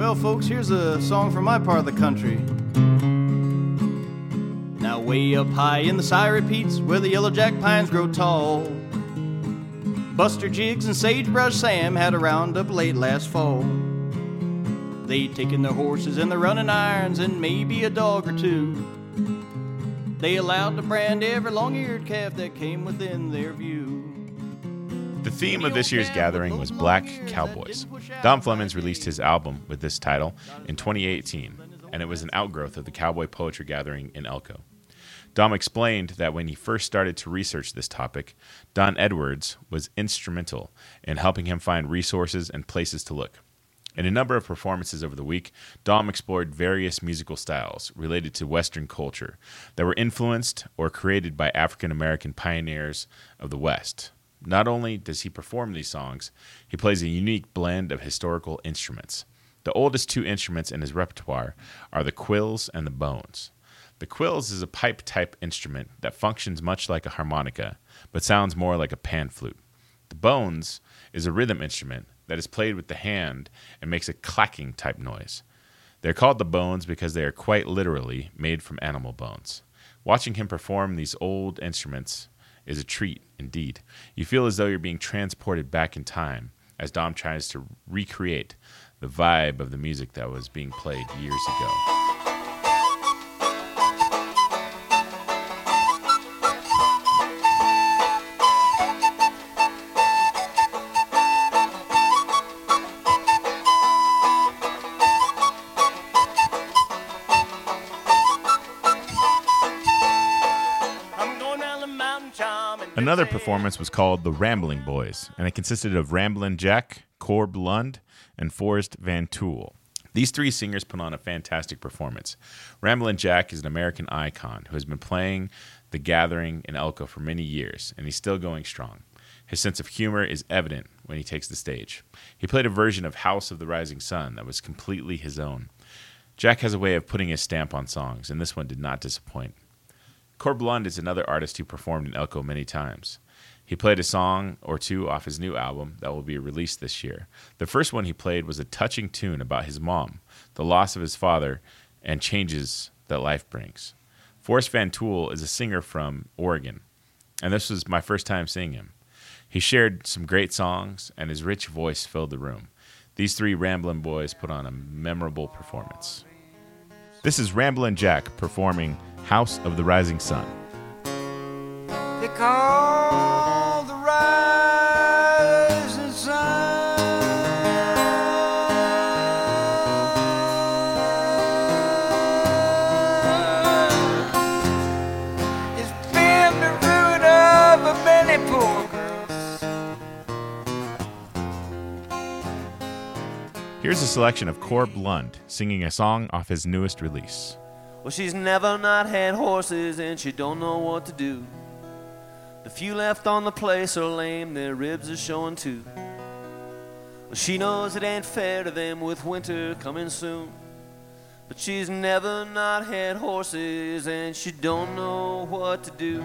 Well, folks, here's a song from my part of the country. Now, way up high in the Sire Peaks, where the yellow jack pines grow tall, Buster Jiggs and Sagebrush Sam had a roundup late last fall. They'd taken their horses and their running irons and maybe a dog or two. They allowed to brand every long eared calf that came within their view. The theme of this year's gathering was Black Cowboys. Dom Flemons released his album with this title in 2018, and it was an outgrowth of the Cowboy Poetry Gathering in Elko. Dom explained that when he first started to research this topic, Don Edwards was instrumental in helping him find resources and places to look. In a number of performances over the week, Dom explored various musical styles related to Western culture that were influenced or created by African American pioneers of the West. Not only does he perform these songs, he plays a unique blend of historical instruments. The oldest two instruments in his repertoire are the quills and the bones. The quills is a pipe type instrument that functions much like a harmonica, but sounds more like a pan flute. The bones is a rhythm instrument that is played with the hand and makes a clacking type noise. They're called the bones because they are quite literally made from animal bones. Watching him perform these old instruments is a treat indeed. You feel as though you're being transported back in time as Dom tries to recreate the vibe of the music that was being played years ago. Another performance was called The Rambling Boys, and it consisted of Ramblin' Jack, Corb Lund, and Forrest Van Tool. These three singers put on a fantastic performance. Ramblin' Jack is an American icon who has been playing the gathering in Elko for many years, and he's still going strong. His sense of humor is evident when he takes the stage. He played a version of House of the Rising Sun that was completely his own. Jack has a way of putting his stamp on songs, and this one did not disappoint. Corb Lund is another artist who performed in Elko many times. He played a song or two off his new album that will be released this year. The first one he played was a touching tune about his mom, the loss of his father, and changes that life brings. Forrest Van Tool is a singer from Oregon, and this was my first time seeing him. He shared some great songs, and his rich voice filled the room. These three Ramblin' Boys put on a memorable performance. This is Ramblin' Jack performing House of the Rising Sun. They call the rising sun. It's been the ruin of a many poor girls. Here's a selection of Corb Lund singing a song off his newest release. Well, she's never not had horses and she don't know what to do. The few left on the place are lame, their ribs are showing too. Well, she knows it ain't fair to them with winter coming soon. But she's never not had horses and she don't know what to do.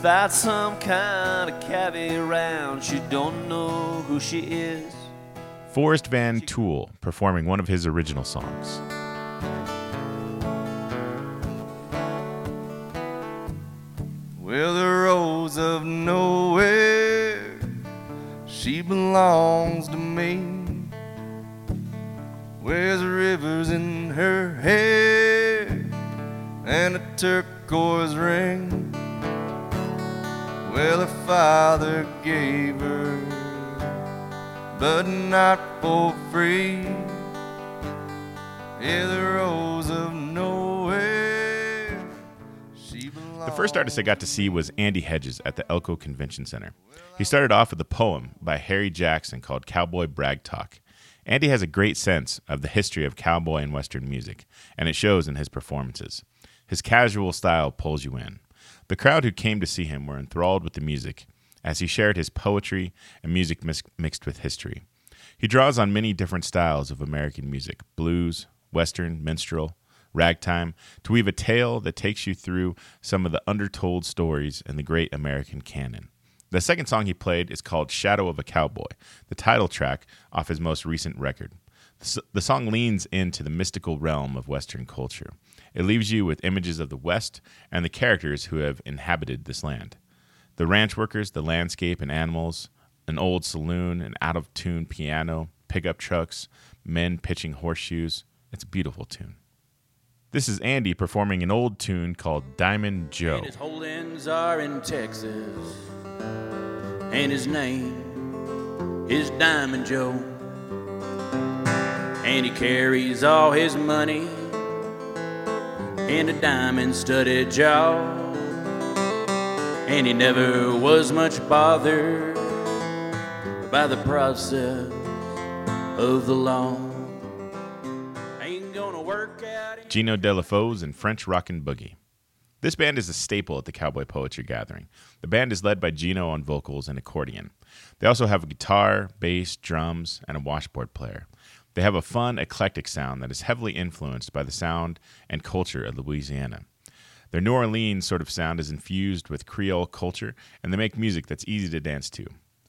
Without some kind of cabbie around, she don't know who she is. Forrest Van Tool performing one of his original songs. Well, the rose of nowhere, she belongs to me. Wears rivers in her hair and a turquoise ring. Well, her father gave her, but not for free. Yeah, the rose of nowhere. The first artist I got to see was Andy Hedges at the Elko Convention Center. He started off with a poem by Harry Jackson called Cowboy Brag Talk. Andy has a great sense of the history of cowboy and western music, and it shows in his performances. His casual style pulls you in. The crowd who came to see him were enthralled with the music as he shared his poetry and music mis- mixed with history. He draws on many different styles of American music blues, western, minstrel, ragtime to weave a tale that takes you through some of the undertold stories in the great American canon. The second song he played is called Shadow of a Cowboy, the title track off his most recent record. The song leans into the mystical realm of Western culture. It leaves you with images of the West and the characters who have inhabited this land. The ranch workers, the landscape and animals, an old saloon, an out of tune piano, pickup trucks, men pitching horseshoes. It's a beautiful tune. This is Andy performing an old tune called Diamond Joe. And his holdings are in Texas, and his name is Diamond Joe. And he carries all his money in a diamond studded jaw. And he never was much bothered by the process of the law. Geno Delafose and French Rockin' Boogie. This band is a staple at the Cowboy Poetry Gathering. The band is led by Geno on vocals and accordion. They also have a guitar, bass, drums, and a washboard player. They have a fun, eclectic sound that is heavily influenced by the sound and culture of Louisiana. Their New Orleans sort of sound is infused with Creole culture, and they make music that's easy to dance to.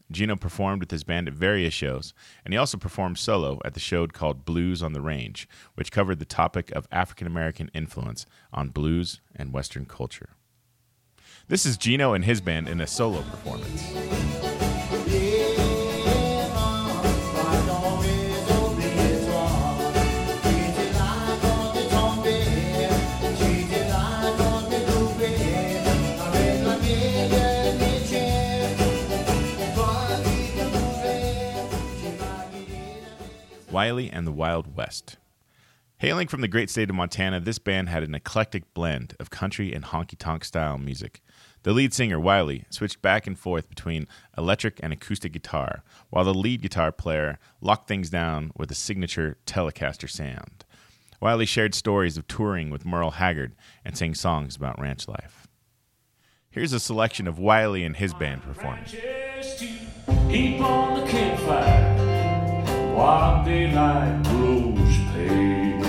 Geno performed with his band at various shows, and he also performed solo at the show called Blues on the Range, which covered the topic of African American influence on blues and Western culture. This is Geno and his band in a solo performance. Wiley and the Wild West. Hailing from the great state of Montana, this band had an eclectic blend of country and honky tonk style music. The lead singer, Wiley, switched back and forth between electric and acoustic guitar, while the lead guitar player locked things down with a signature Telecaster sound. Wiley shared stories of touring with Merle Haggard and sang songs about ranch life. Here's a selection of Wiley and his band performing. While daylight grows pale.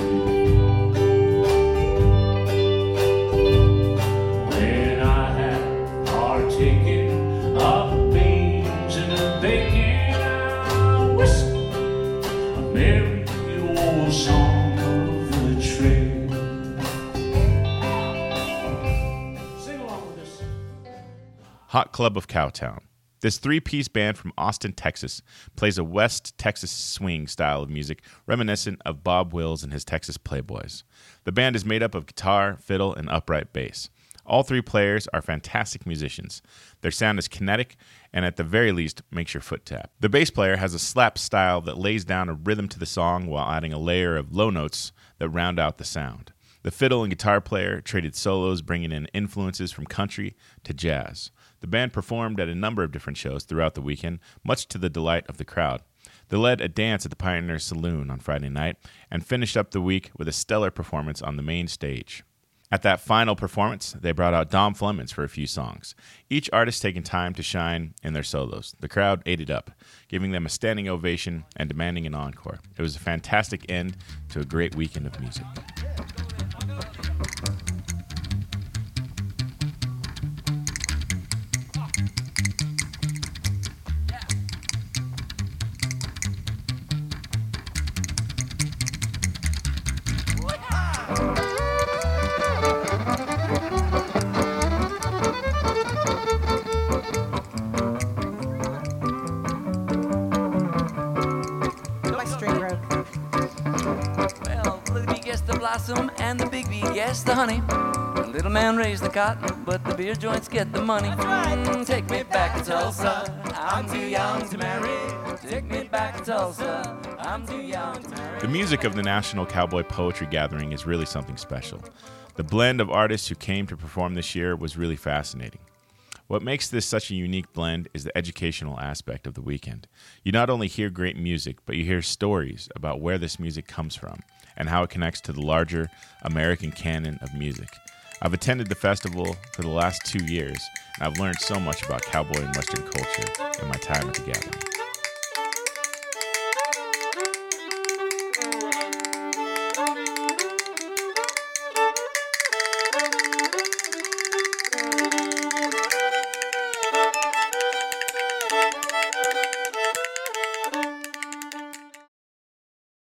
When I have partaken of beans and bacon, merry old song of the trail. Hot Club of Cowtown. This three piece band from Austin, Texas, plays a West Texas swing style of music reminiscent of Bob Wills and his Texas Playboys. The band is made up of guitar, fiddle, and upright bass. All three players are fantastic musicians. Their sound is kinetic and, at the very least, makes your foot tap. The bass player has a slap style that lays down a rhythm to the song while adding a layer of low notes that round out the sound. The fiddle and guitar player traded solos, bringing in influences from country to jazz. The band performed at a number of different shows throughout the weekend, much to the delight of the crowd. They led a dance at the Pioneer Saloon on Friday night and finished up the week with a stellar performance on the main stage. At that final performance, they brought out Dom Flemons for a few songs, each artist taking time to shine in their solos. The crowd ate it up, giving them a standing ovation and demanding an encore. It was a fantastic end to a great weekend of music. Thank you. Blossom and the big bee gets the honey. The little man raised the cotton, but the beer joints get the money. Mm, take me back to Tulsa. I'm too young to marry. Take me back to Tulsa. I'm too young to marry. The music of the National Cowboy Poetry Gathering is really something special. The blend of artists who came to perform this year was really fascinating. What makes this such a unique blend is the educational aspect of the weekend. You not only hear great music, but you hear stories about where this music comes from and how it connects to the larger American canon of music. I've attended the festival for the last two years, and I've learned so much about cowboy and Western culture in my time at the gathering.